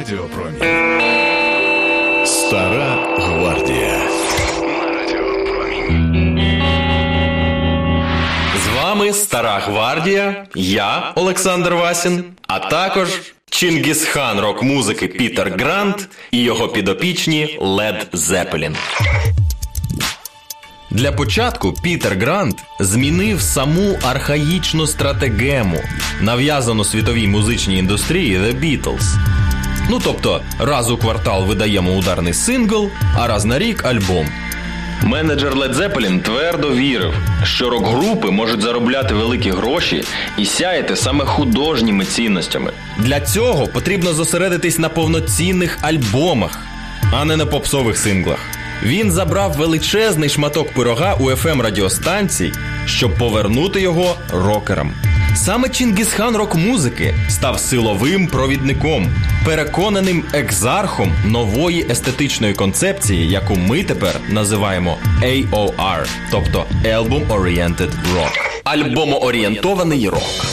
Радіопромінь. Стара гвардія. На радіопромінь. З вами Стара Гвардія, я Олександр Васін, а також Чингісхан рок-музики Пітер Грант і його підопічні Лед Зепелін. Для початку Пітер Грант змінив саму архаїчну стратегему, нав'язану світовій музичній індустрії The Beatles. Ну тобто, раз у квартал видаємо ударний сингл, а раз на рік альбом. Менеджер Led Zeppelin твердо вірив, що рок-групи можуть заробляти великі гроші і сяяти саме художніми цінностями. Для цього потрібно зосередитись на повноцінних альбомах, а не на попсових синглах. Він забрав величезний шматок пирога у fm радіостанцій, щоб повернути його рокерам. Саме Чингісхан рок-музики став силовим провідником, переконаним екзархом нової естетичної концепції, яку ми тепер називаємо AOR, тобто Album Oriented Rock. Альбомоорієнтований рок.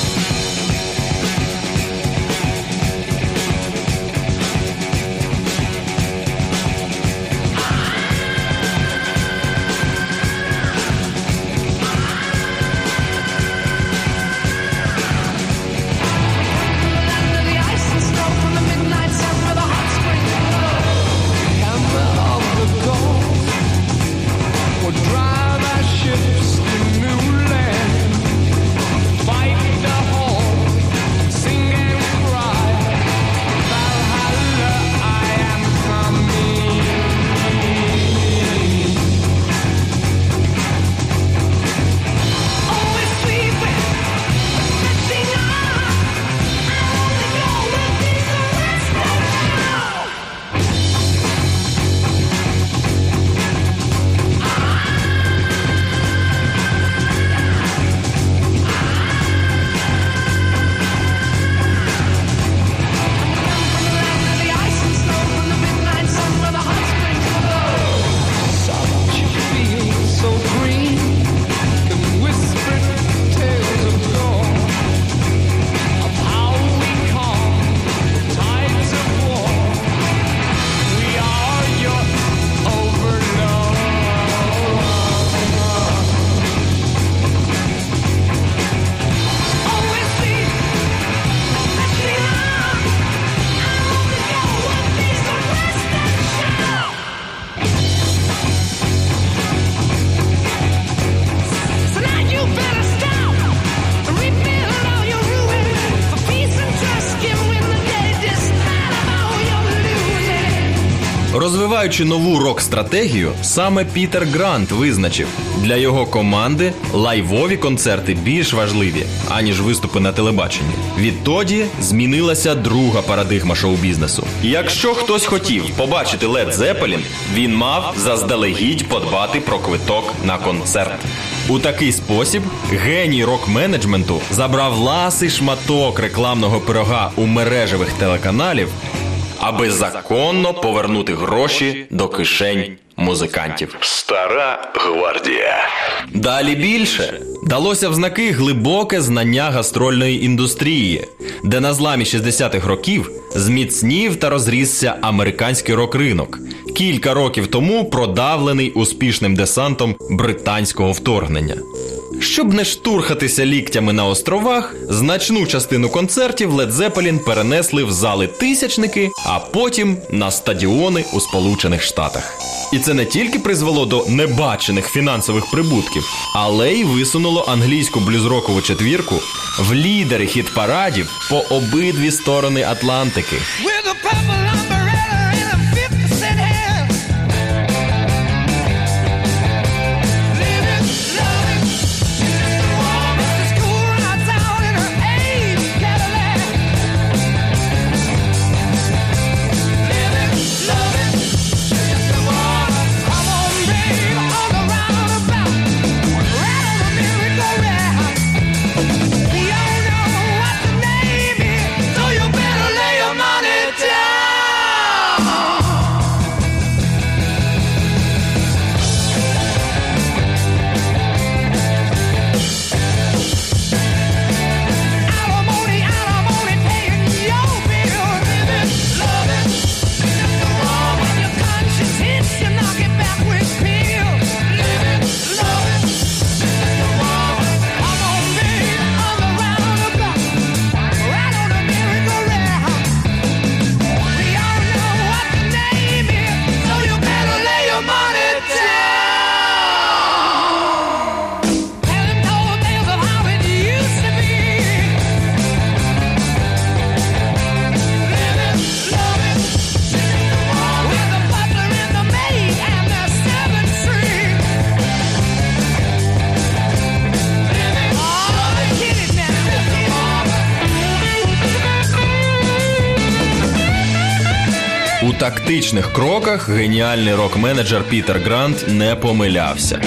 Розвиваючи нову рок-стратегію, саме Пітер Грант визначив, для його команди лайвові концерти більш важливі, аніж виступи на телебаченні. Відтоді змінилася друга парадигма шоу-бізнесу. Якщо хтось хотів побачити Led Zeppelin, він мав заздалегідь подбати про квиток на концерт. У такий спосіб геній рок-менеджменту забрав ласий шматок рекламного пирога у мережевих телеканалів аби законно повернути гроші до кишень музикантів. Стара гвардія. Далі більше далося в знаки глибоке знання гастрольної індустрії, де на зламі 60-х років зміцнів та розрісся американський рок-ринок, кілька років тому продавлений успішним десантом британського вторгнення. Щоб не штурхатися ліктями на островах, значну частину концертів Led Zeppelin перенесли в зали тисячники, а потім на стадіони у Сполучених Штатах. І це не тільки призвело до небачених фінансових прибутків, але й висунуло англійську блюзрокову четвірку в лідери хіт-парадів по обидві сторони Атлантики. Тактичних кроках геніальний рок-менеджер Пітер Грант не помилявся.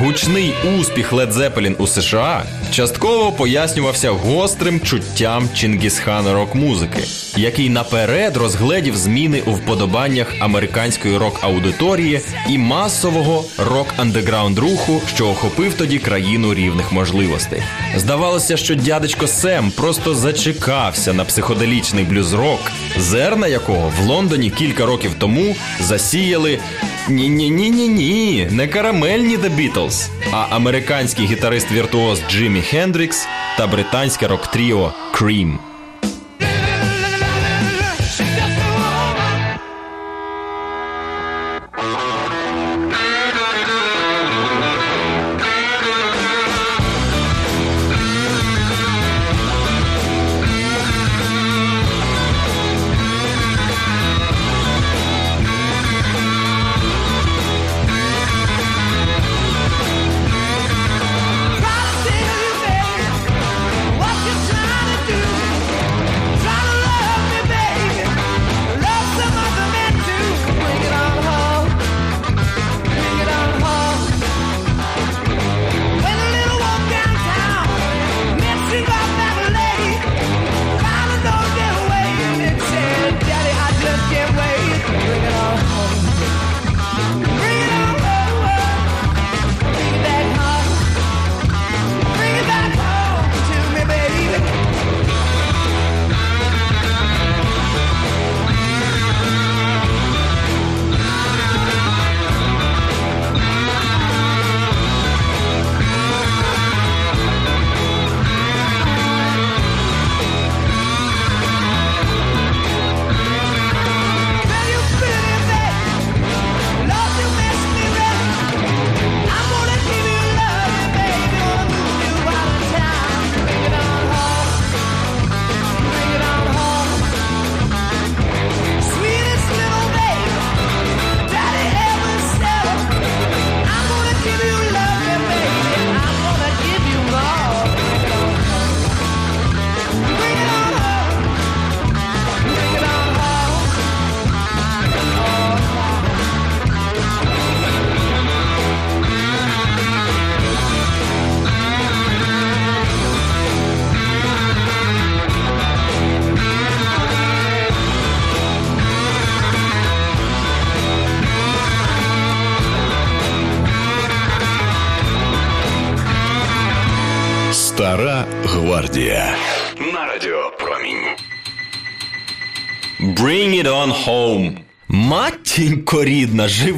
Гучний успіх Led Zeppelin у США частково пояснювався гострим чуттям Чингісхана рок-музики, який наперед розгледів зміни у вподобаннях американської рок-аудиторії і масового рок-андеграунд руху, що охопив тоді країну рівних можливостей. Здавалося, що дядечко Сем просто зачекався на психоделічний блюз-рок, зерна якого в Лондоні кілька років тому засіяли ні ні ні ні ні не карамельні The Beatles, а американський гітарист-віртуоз Джиммі Хендрікс та британське рок-тріо Cream.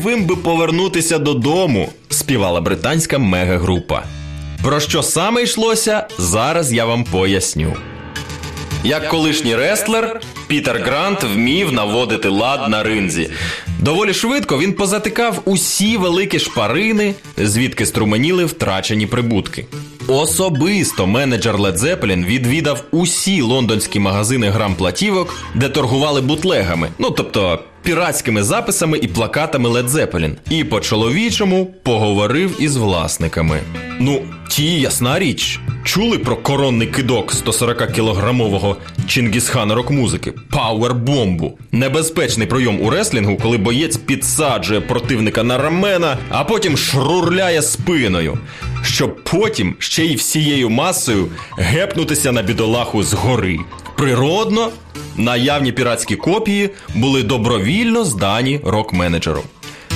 Живим би повернутися додому, співала британська мегагрупа. Про що саме йшлося, зараз я вам поясню. Як колишній рестлер, Пітер Грант вмів наводити лад на ринзі. Доволі швидко він позатикав усі великі шпарини, звідки струменіли втрачені прибутки. Особисто менеджер Led Zeppelin відвідав усі лондонські магазини грамплатівок, де торгували бутлегами, ну тобто піратськими записами і плакатами Led Zeppelin, і по-чоловічому поговорив із власниками. Ну, ті, ясна річ, чули про коронний кидок 140-кілограмового Чингісхана рок-музики Пауербомбу. Небезпечний прийом у реслінгу, коли боєць підсаджує противника на рамена, а потім шрурляє спиною, щоб потім ще й всією масою гепнутися на бідолаху згори. Природно, наявні піратські копії були добровільно здані рок-менеджеру.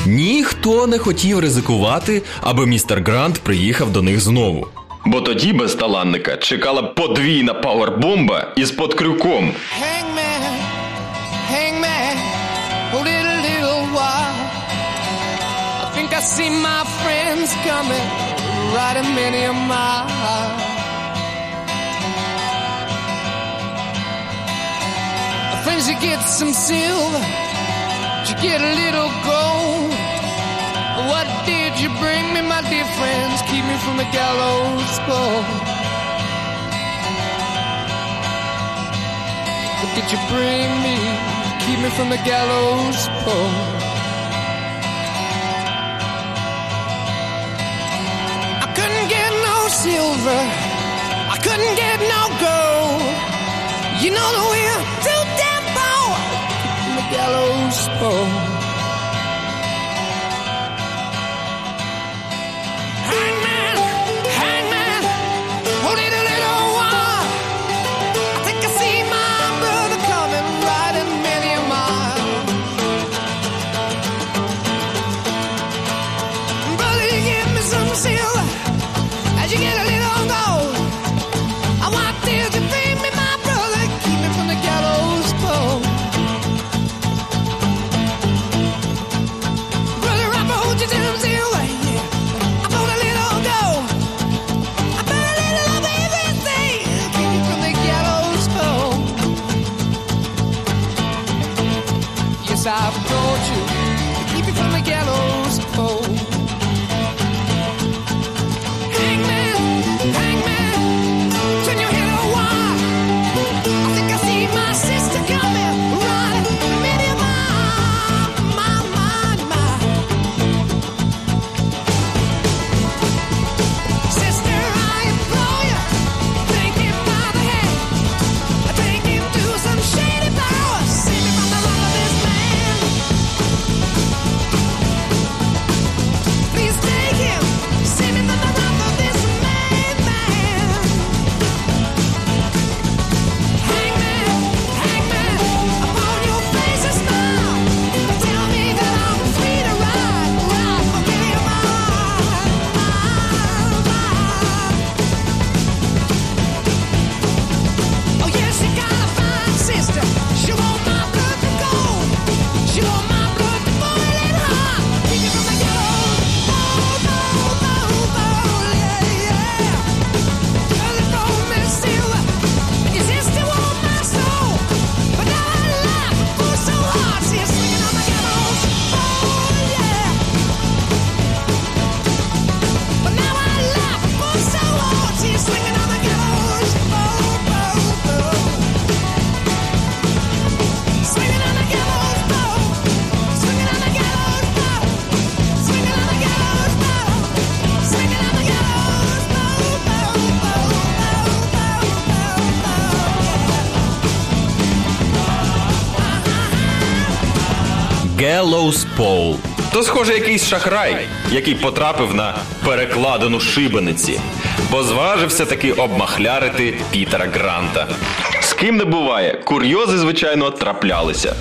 Ніхто не хотів ризикувати, аби містер Грант приїхав до них знову. Бо тоді без таланника чекала подвійна пауербомба із подкрюком. Friends, you get some silver, you get a little gold. What did you bring me, my dear friends? Keep me from the gallows pole. What did you bring me? Keep me from the gallows pole. I couldn't get no silver. I couldn't get no gold. You know the wheel gallows pole Gallows Pole. То, схоже, якийсь шахрай, який потрапив на перекладину шибениці, бо зважився таки обмахлярити Пітера Гранта. З ким не буває, курйози, звичайно, траплялися.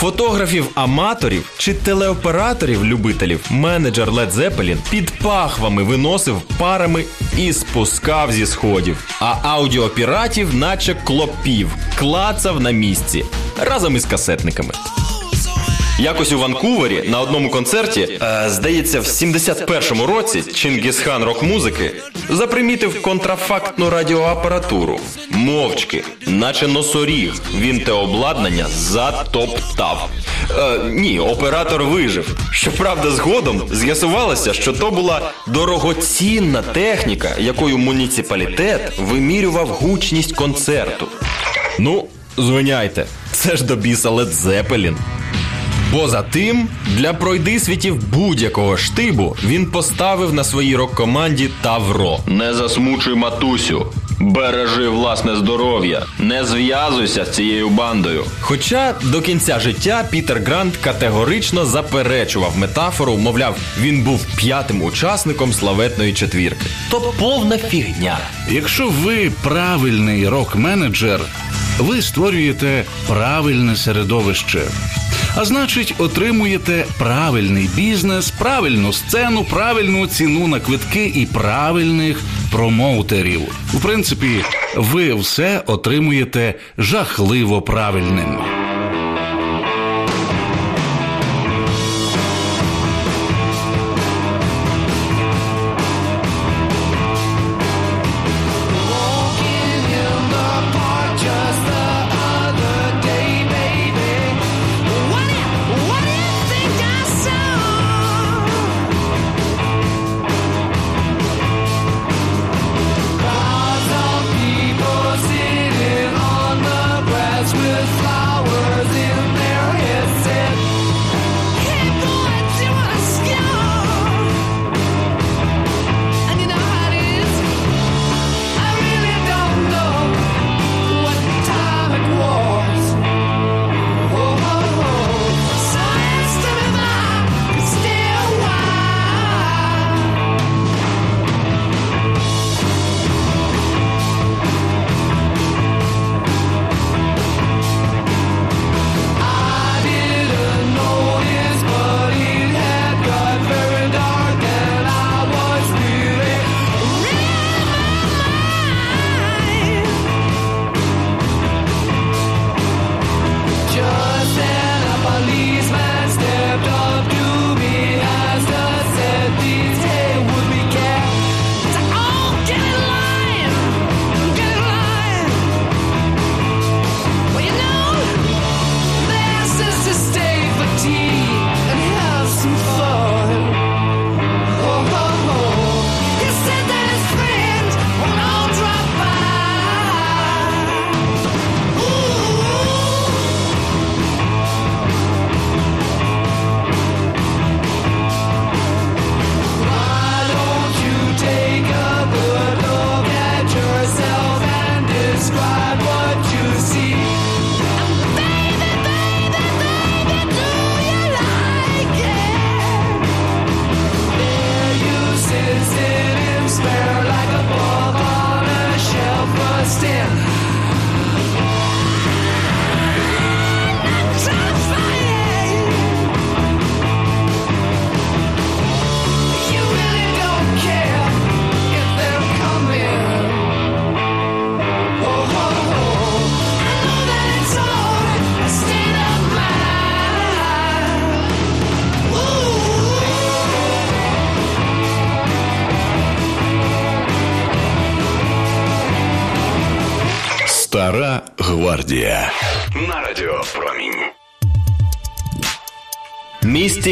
Фотографів-аматорів чи телеоператорів-любителів менеджер Led Zeppelin під пахвами виносив парами і спускав зі сходів, а аудіопіратів, наче клопів, клацав на місці разом із касетниками. Якось у Ванкувері на одному концерті, е, здається, в 71-му році Чингісхан рок-музики запримітив контрафактну радіоапаратуру. Мовчки, наче носоріг, він те обладнання затоптав. Е, ні, оператор вижив. Щоправда, згодом з'ясувалося, що то була дорогоцінна техніка, якою муніципалітет вимірював гучність концерту. Ну, звиняйте, це ж до біса Zeppelin. Поза тим, для пройдисвітів будь-якого штибу він поставив на своїй рок-команді Тавро. Не засмучуй матусю, бережи власне здоров'я, не зв'язуйся з цією бандою. Хоча до кінця життя Пітер Грант категорично заперечував метафору, мовляв, він був п'ятим учасником славетної четвірки. То повна фігня. Якщо ви правильний рок-менеджер, ви створюєте правильне середовище. А значить, отримуєте правильний бізнес, правильну сцену, правильну ціну на квитки і правильних промоутерів. У принципі, ви все отримуєте жахливо правильним.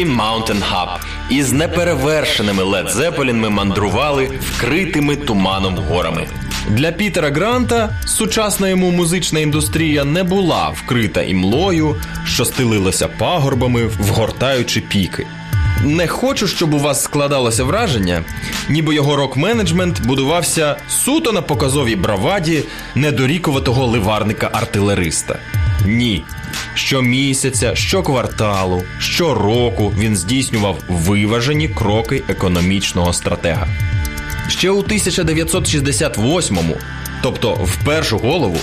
Mountain Hub із неперевершеними Led мандрували вкритими туманом горами. Для Пітера Гранта сучасна йому музична індустрія не була вкрита імлою, що стелилася пагорбами, вгортаючи піки. Не хочу, щоб у вас складалося враження, ніби його рок-менеджмент будувався суто на показовій браваді недорікуватого ливарника-артилериста. Ні. Щомісяця, щокварталу, щороку він здійснював виважені кроки економічного стратега. Ще у 1968-му, тобто в першу голову,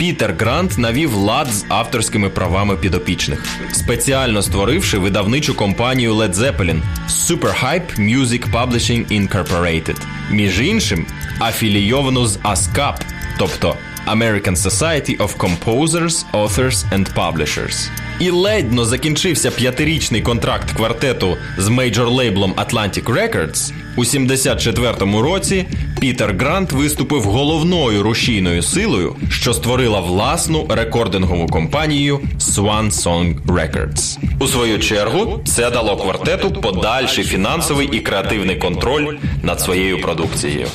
Пітер Грант навів лад з авторськими правами підопічних, спеціально створивши видавничу компанію Led Zeppelin Superhype Music Publishing Incorporated, між іншим, афілійовану з ASCAP, тобто American Society of Composers, Authors and Publishers. І ледьно закінчився п'ятирічний контракт квартету з мейджор-лейблом Atlantic Records. У 74-му році Пітер Грант виступив головною рушійною силою, що створила власну рекордингову компанію Swan Song Records. У свою чергу це дало квартету подальший фінансовий і креативний контроль над своєю продукцією.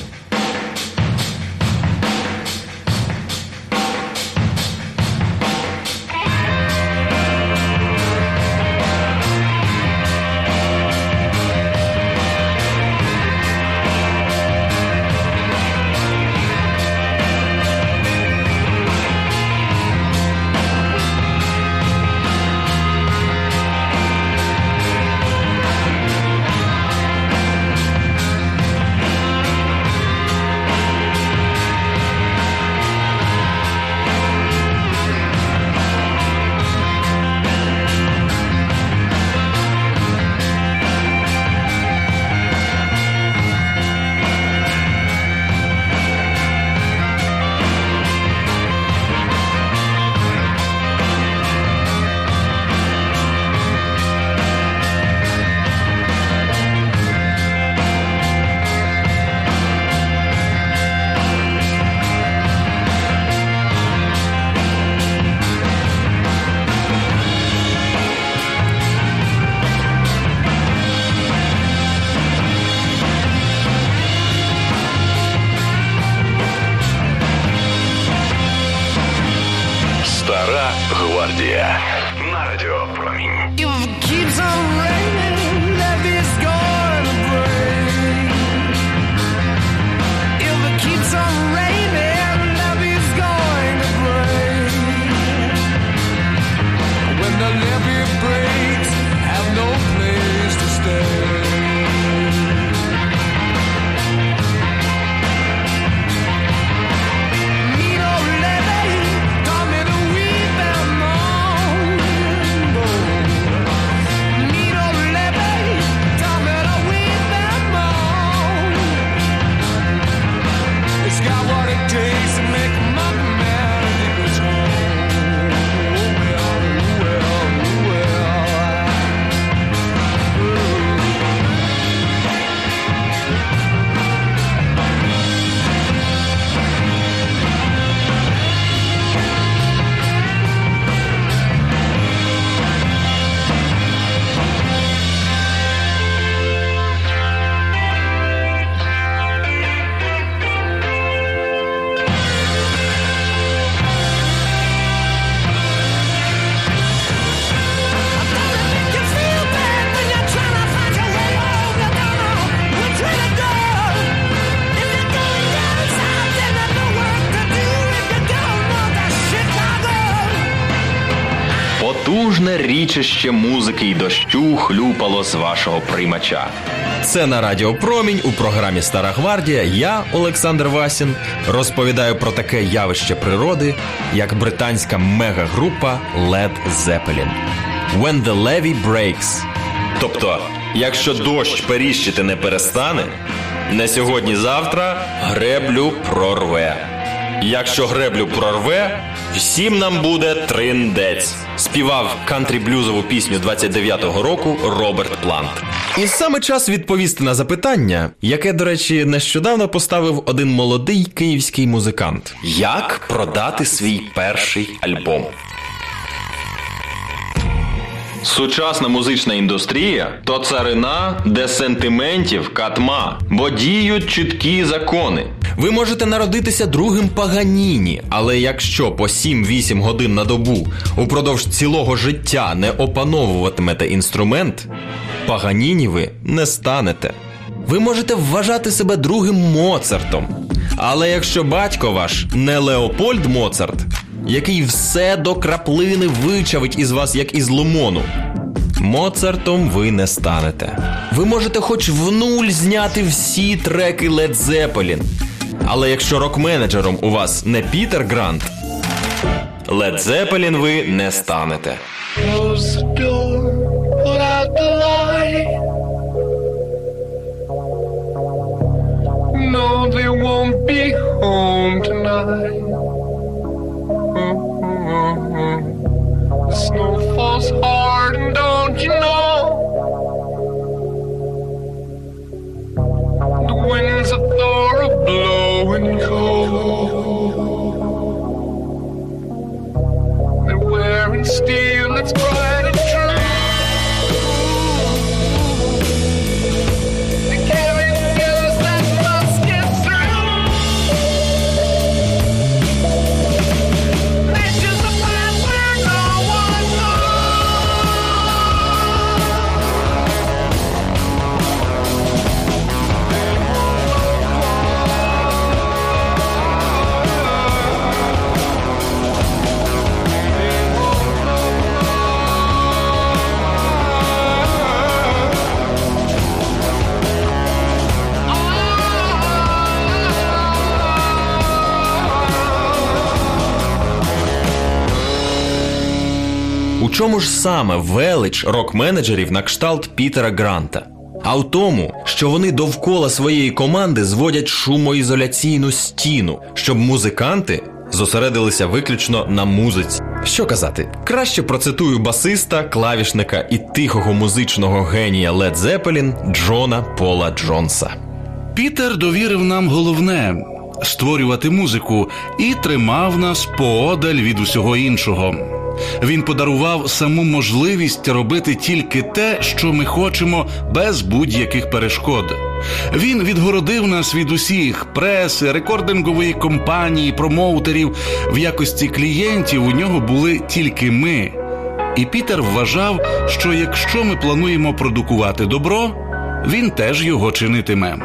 На Річище музики й дощу хлюпало з вашого приймача. Це на Радіо Промінь у програмі Стара Гвардія. Я, Олександр Васін, розповідаю про таке явище природи, як британська мегагрупа Led Zeppelin. When the levee breaks. Тобто, якщо дощ періщити не перестане, не сьогодні-завтра греблю прорве. Якщо греблю прорве, всім нам буде триндець. Співав кантрі-блюзову пісню 29-го року Роберт Плант. І саме час відповісти на запитання, яке, до речі, нещодавно поставив один молодий київський музикант: як продати свій перший альбом? Сучасна музична індустрія то царина, де сентиментів катма, бо діють чіткі закони. Ви можете народитися другим Паганіні, але якщо по 7-8 годин на добу упродовж цілого життя не опановуватимете інструмент, Паганіні ви не станете. Ви можете вважати себе другим Моцартом. Але якщо батько ваш не Леопольд Моцарт, який все до краплини вичавить із вас, як із лимону, Моцартом ви не станете. Ви можете хоч в нуль зняти всі треки Led Zeppelin. Але якщо рок-менеджером у вас не Пітер Грант, Led Zeppelin ви не станете. No, they won't be home tonight. The snow falls hard, and don't you know? The winds of Thor are blowing cold. They're wearing steel that's bright and true. Чому ж саме велич рок-менеджерів на кшталт Пітера Гранта? А в тому, що вони довкола своєї команди зводять шумоізоляційну стіну, щоб музиканти зосередилися виключно на музиці. Що казати, краще процитую басиста, клавішника і тихого музичного генія Led Zeppelin Джона Пола Джонса. Пітер довірив нам головне створювати музику і тримав нас поодаль від усього іншого. Він подарував саму можливість робити тільки те, що ми хочемо, без будь-яких перешкод. Він відгородив нас від усіх преси, рекордингової компанії, промоутерів. В якості клієнтів у нього були тільки ми. І Пітер вважав, що якщо ми плануємо продукувати добро, він теж його чинитиме.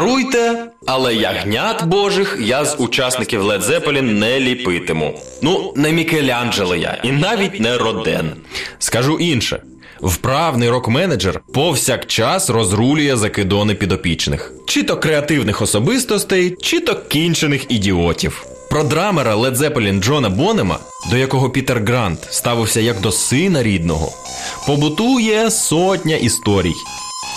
Даруйте, але ягнят божих я з учасників Led Zeppelin не ліпитиму. Ну, не Мікеланджело я, і навіть не Роден. Скажу інше. Вправний рок-менеджер повсякчас розрулює закидони підопічних, чи то креативних особистостей, чи то кінчених ідіотів. Про драмера Led Zeppelin Джона Бонема, до якого Пітер Грант ставився як до сина рідного, побутує сотня історій.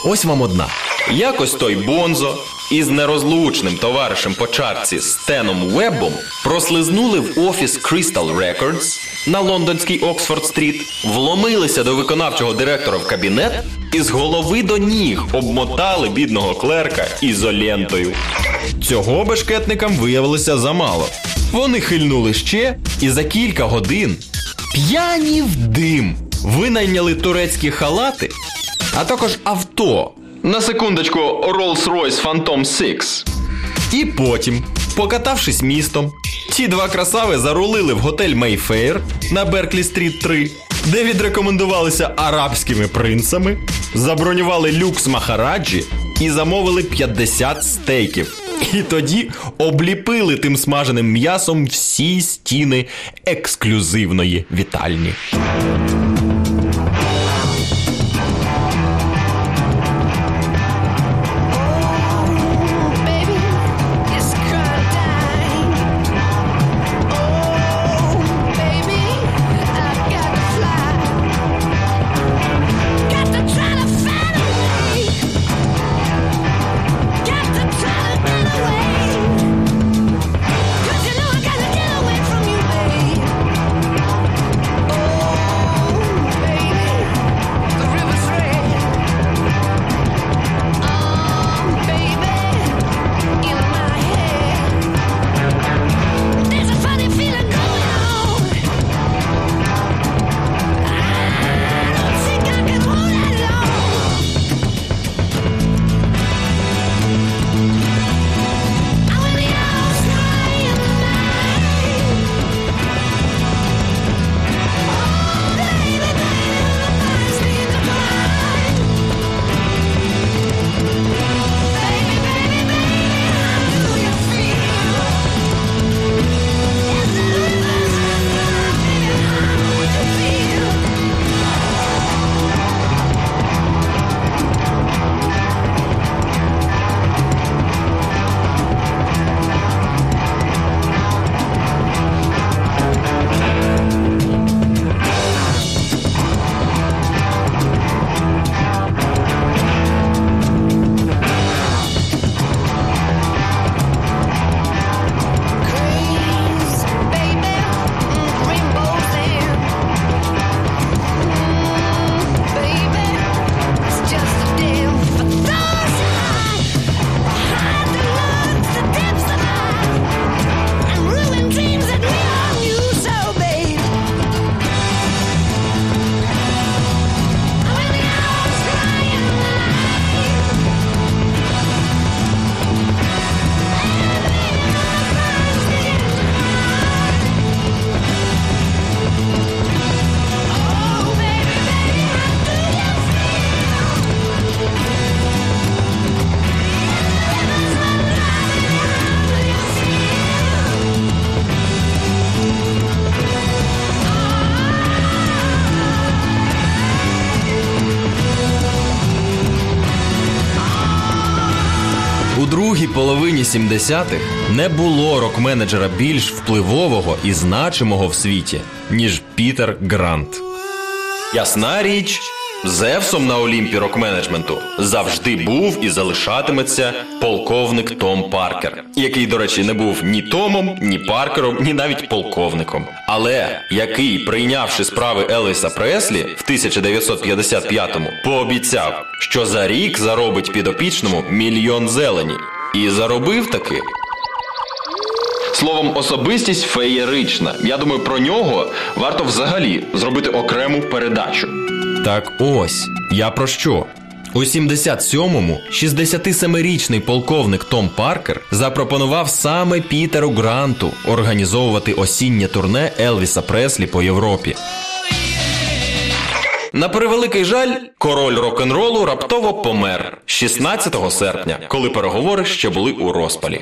Ось вам одна. Якось той Бонзо із нерозлучним товаришем по чарці Стеном Веббом прослизнули в офіс Crystal Records на лондонській Оксфорд-стріт, вломилися до виконавчого директора в кабінет і з голови до ніг обмотали бідного клерка ізолентою. Цього бешкетникам виявилося замало. Вони хильнули ще, і за кілька годин П'яні в дим. Винайняли турецькі халати, а також авто. На секундочку, Rolls-Royce Phantom 6. І потім, покатавшись містом, ті два красави зарулили в готель Mayfair на Берклі Стріт 3, де відрекомендувалися арабськими принцами, забронювали люкс Махараджі і замовили 50 стейків. І тоді обліпили тим смаженим м'ясом всі стіни ексклюзивної вітальні. 80-х не було рок-менеджера більш впливового і значимого в світі, ніж Пітер Грант. Ясна річ, Зевсом на Олімпі рок-менеджменту завжди був і залишатиметься полковник Том Паркер, який, до речі, не був ні Томом, ні Паркером, ні навіть полковником. Але який, прийнявши справи Елвіса Преслі в 1955-му, пообіцяв, що за рік заробить підопічному мільйон зелені. І заробив таки. Словом, особистість феєрична. Я думаю, про нього варто взагалі зробити окрему передачу. Так ось, я про що? У 77-му 67-річний полковник Том Паркер запропонував саме Пітеру Гранту організовувати осіннє турне Елвіса Преслі по Європі. На превеликий жаль, король рок-н-ролу раптово помер 16 серпня, коли переговори ще були у розпалі.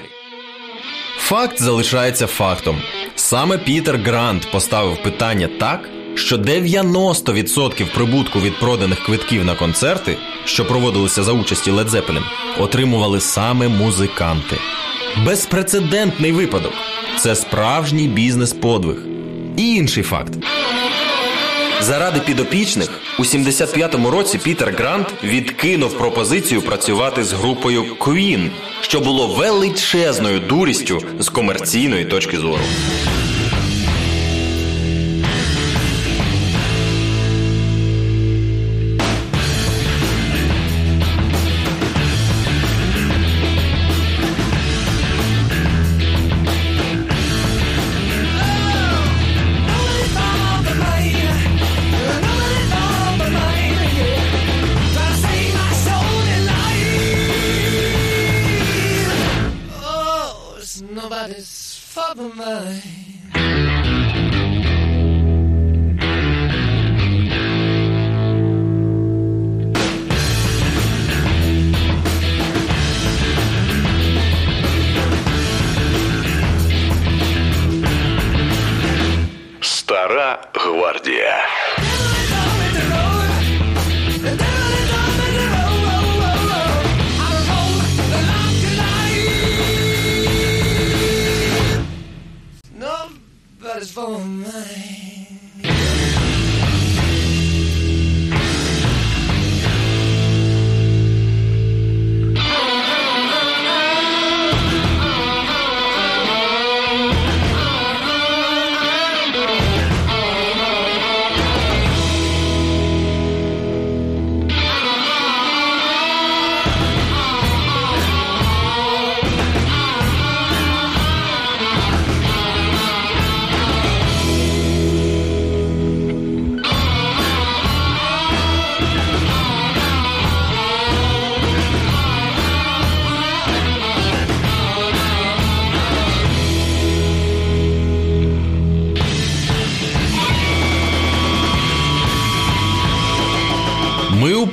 Факт залишається фактом. Саме Пітер Грант поставив питання так, що 90% прибутку від проданих квитків на концерти, що проводилися за участі Led отримували саме музиканти. Безпрецедентний випадок. Це справжній бізнес-подвиг. І інший факт. Заради підопічних у 75-му році Пітер Грант відкинув пропозицію працювати з групою Queen, що було величезною дурістю з комерційної точки зору.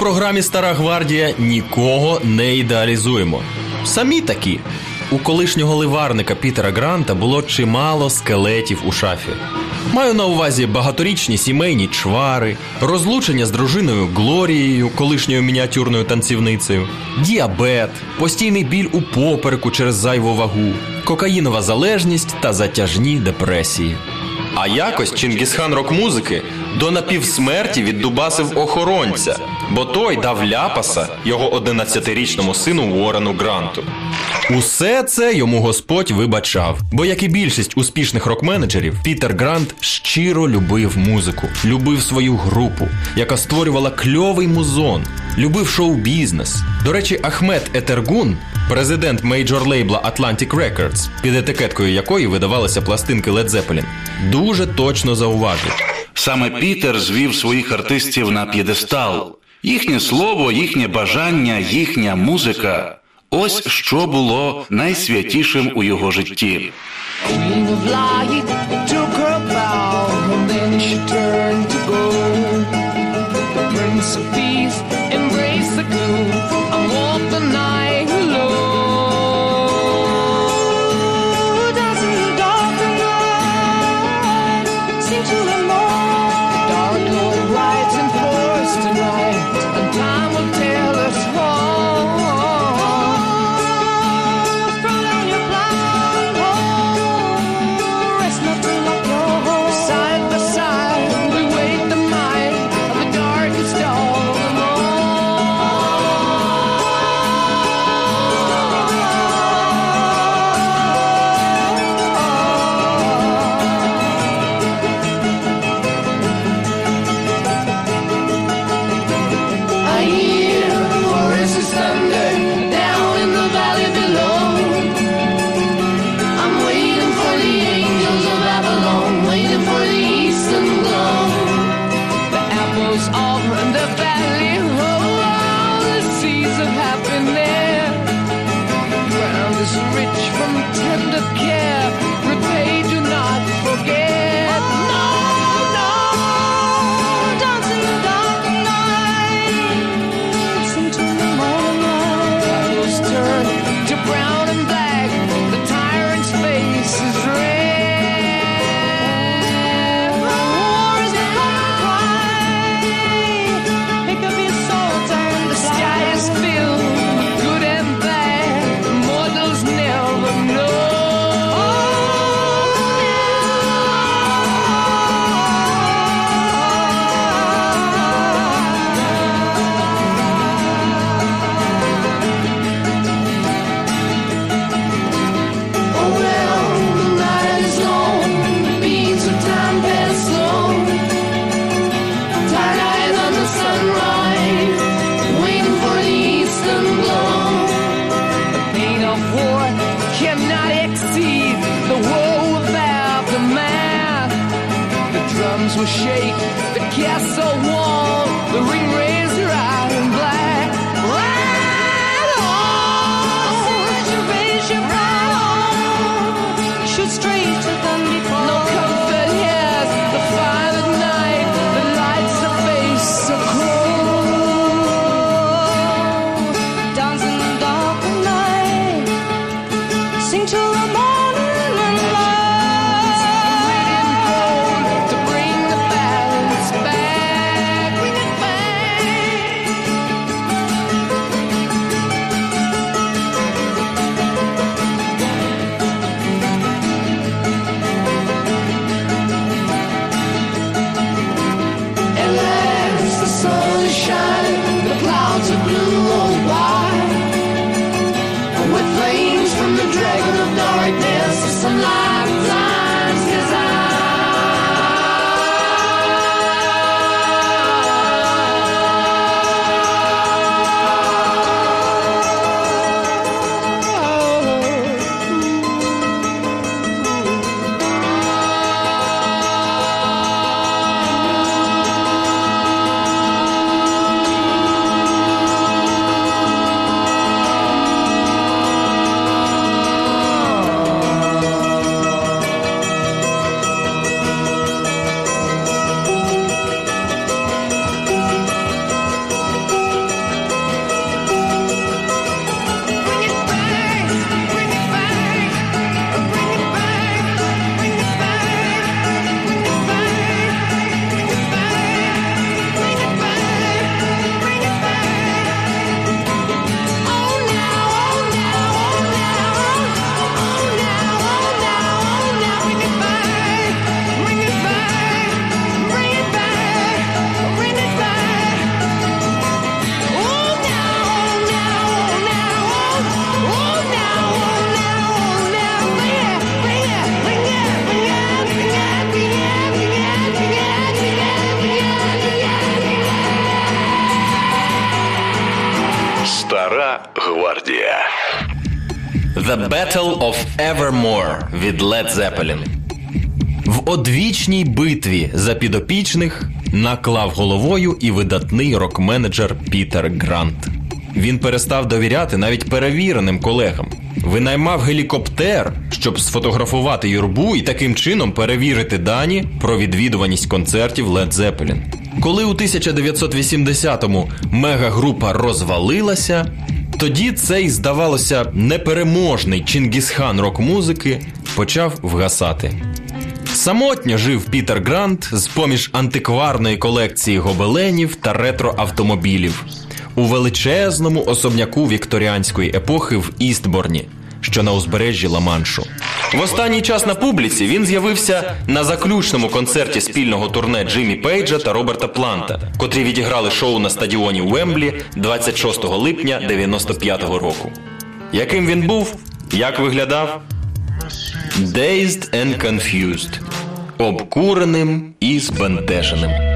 Програмі Стара Гвардія нікого не ідеалізуємо. Самі такі. У колишнього ливарника Пітера Гранта було чимало скелетів у шафі. Маю на увазі багаторічні сімейні чвари, розлучення з дружиною Глорією, колишньою мініатюрною танцівницею, діабет, постійний біль у попереку через зайву вагу, кокаїнова залежність та затяжні депресії. А якось Чингісхан рок-музики до напівсмерті віддубасив охоронця, бо той дав ляпаса його 11-річному сину Уорену Гранту. Усе це йому Господь вибачав, бо як і більшість успішних рок-менеджерів, Пітер Грант щиро любив музику, любив свою групу, яка створювала кльовий музон, любив шоу-бізнес. До речі, Ахмед Етергун, президент мейджор лейбла Atlantic Records, під етикеткою якої видавалися пластинки Led Zeppelin, дуже точно зауважив. Саме Пітер звів своїх артистів на п'єдестал. Їхнє слово, їхнє бажання, їхня музика. Ось що було найсвятішим у його житті. Embraced the gloom will shake, the castle wall, the ring razor Evermore від Led Zeppelin. В одвічній битві за підопічних наклав головою і видатний рок-менеджер Пітер Грант. Він перестав довіряти навіть перевіреним колегам. Винаймав гелікоптер, щоб сфотографувати юрбу і таким чином перевірити дані про відвідуваність концертів Led Zeppelin. Коли у 1980-му мегагрупа розвалилася, тоді цей, здавалося, непереможний Чингісхан рок-музики почав вгасати. Самотньо жив Пітер Грант з поміж антикварної колекції гобеленів та ретроавтомобілів у величезному особняку вікторіанської епохи в Істборні, що на узбережжі Ла-Маншу. В останній час на публіці він з'явився на заключному концерті спільного турне Джиммі Пейджа та Роберта Планта, котрі відіграли шоу на стадіоні Уемблі 26 липня 95-го року. Яким він був? Як виглядав? Dazed and confused. Обкуреним і збентеженим.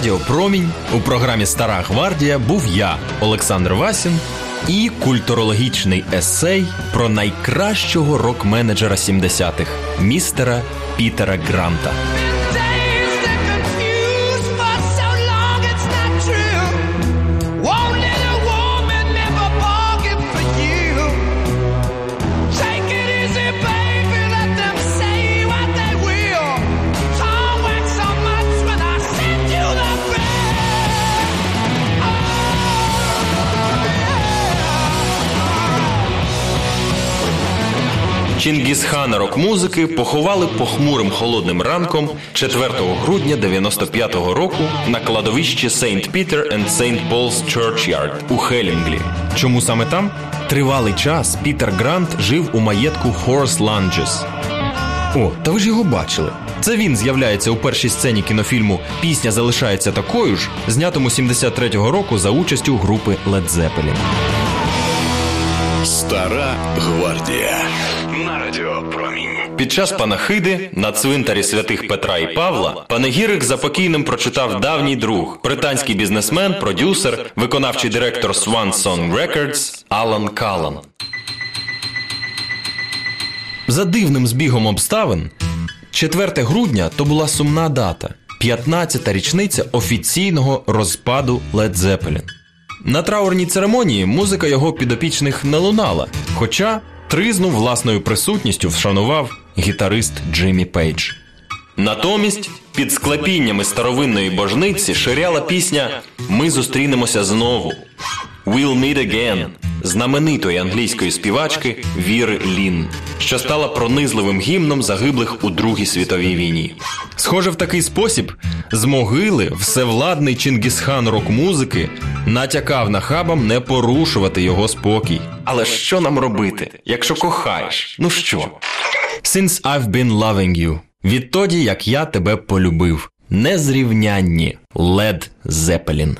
Радіо Промінь у програмі Стара Гвардія був я, Олександр Васін, і культурологічний есей про найкращого рок-менеджера 70-х містера Пітера Гранта. Чингісхана рок-музики поховали похмурим холодним ранком 4 грудня 95-го року на кладовищі St. Peter and St. Paul's Churchyard у Хелінглі. Чому саме там? Тривалий час Пітер Грант жив у маєтку Horse Lunges. О, та ви ж його бачили. Це він з'являється у першій сцені кінофільму Пісня залишається такою ж, знятому 73-го року за участю групи Led Zeppelin. Стара гвардія. Радіо Промінь. Під час панахиди на цвинтарі святих Петра і Павла панегірик за покійним прочитав давній друг, британський бізнесмен, продюсер, виконавчий директор Swan Song Records Алан Калан. За дивним збігом обставин, 4 грудня то була сумна дата, 15-та річниця офіційного розпаду Led Zeppelin. На траурній церемонії музика його підопічних не лунала, хоча тризну власною присутністю вшанував гітарист Джиммі Пейдж. Натомість під склепіннями старовинної божниці ширяла пісня Ми зустрінемося знову. We'll meet again знаменитої англійської співачки Віри Лін, що стала пронизливим гімном загиблих у Другій світовій війні. Схоже, в такий спосіб з могили всевладний Чингісхан рок-музики натякав нахабам не порушувати його спокій. Але що нам робити, якщо кохаєш? Ну що? Since I've been loving you. Відтоді, як я тебе полюбив. Незрівнянні Led Zeppelin.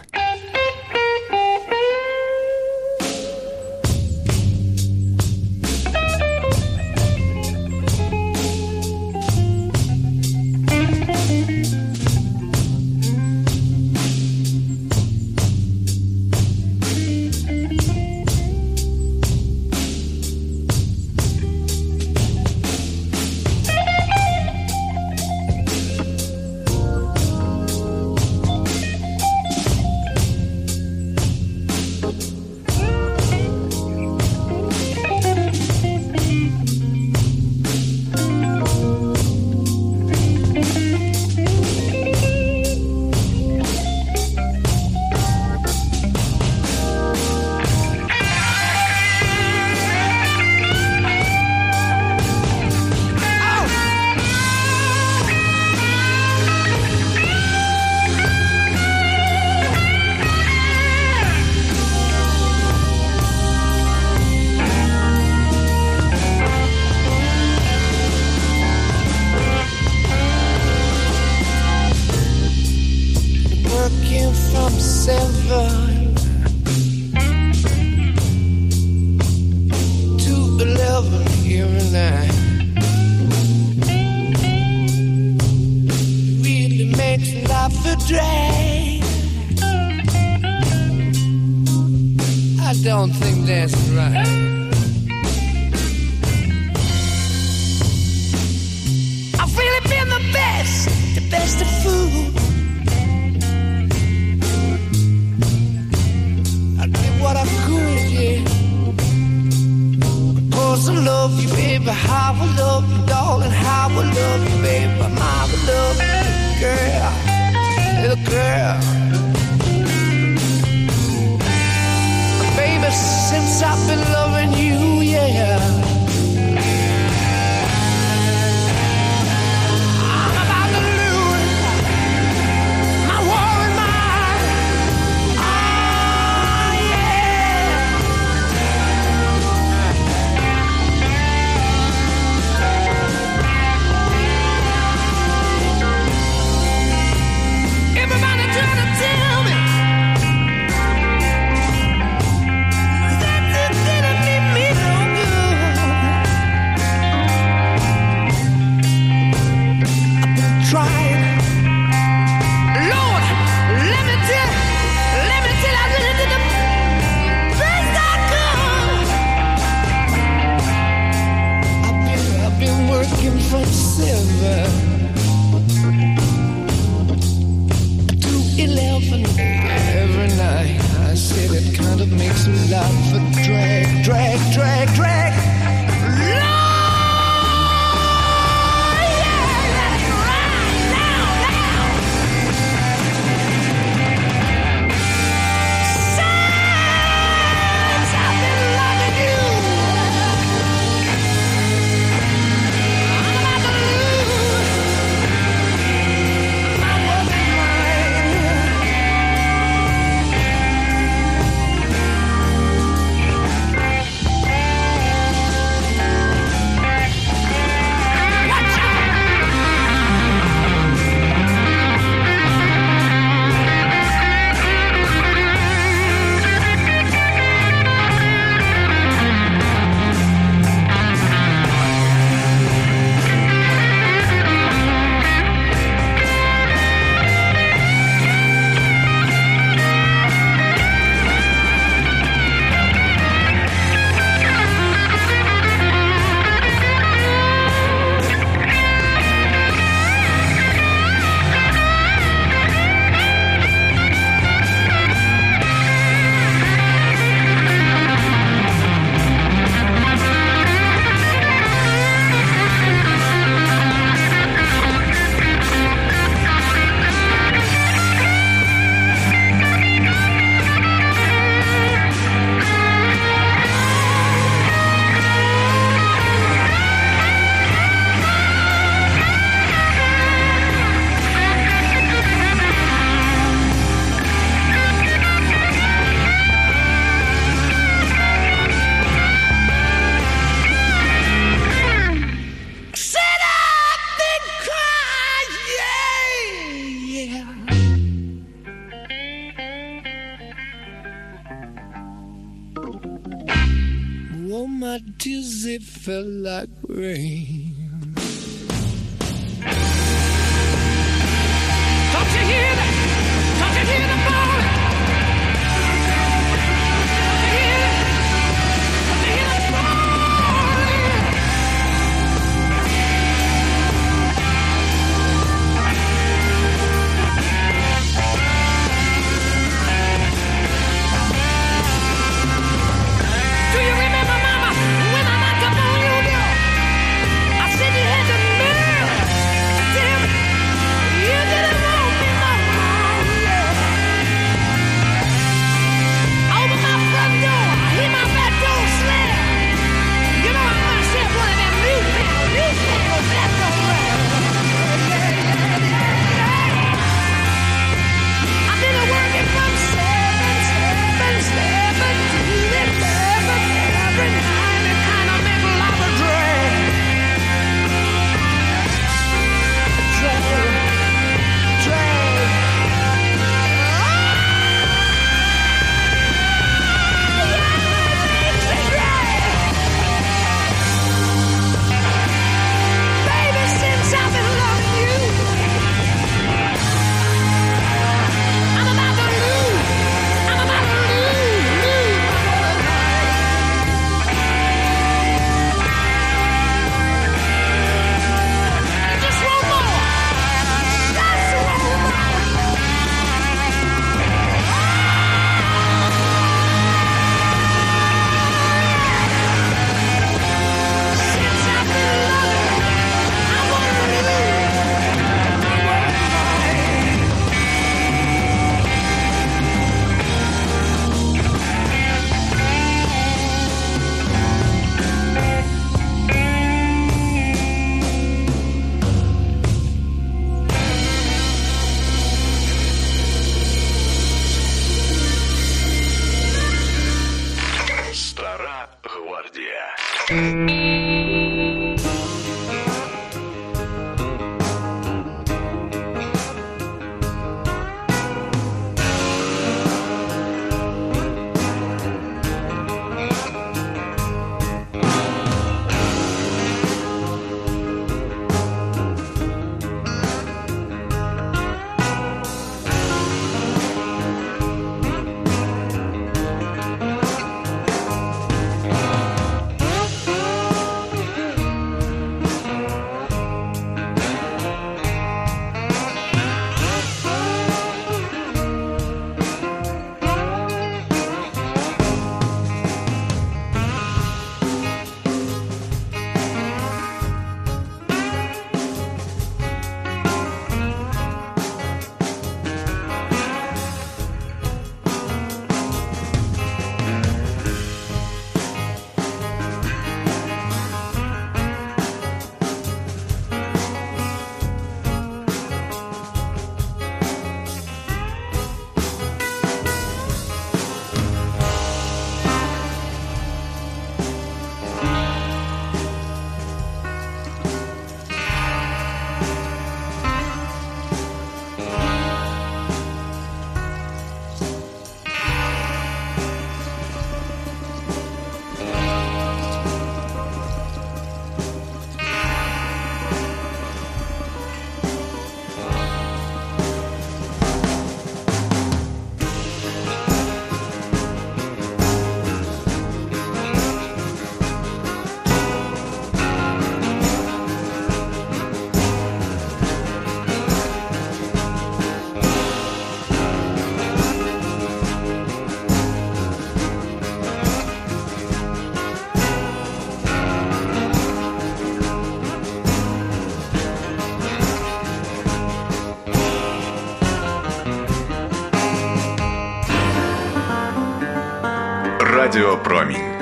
Радіо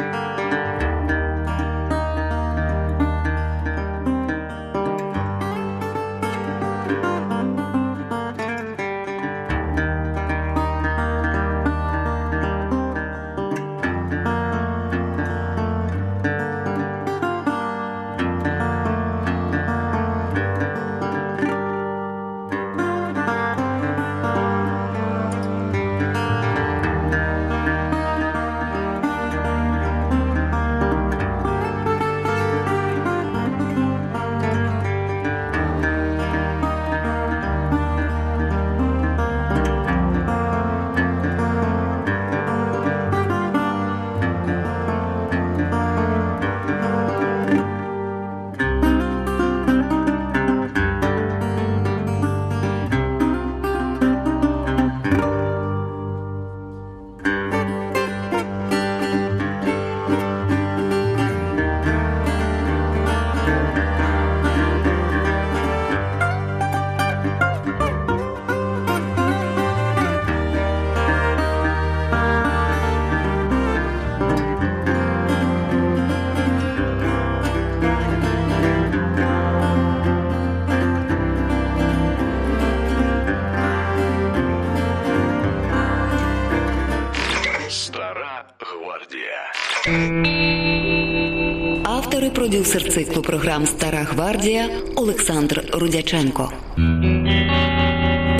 програм Стара гвардія Олександр Рудяченко.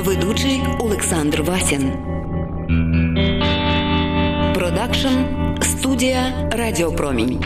Ведучий Олександр Васін. Продакшн студія Радіопромінь.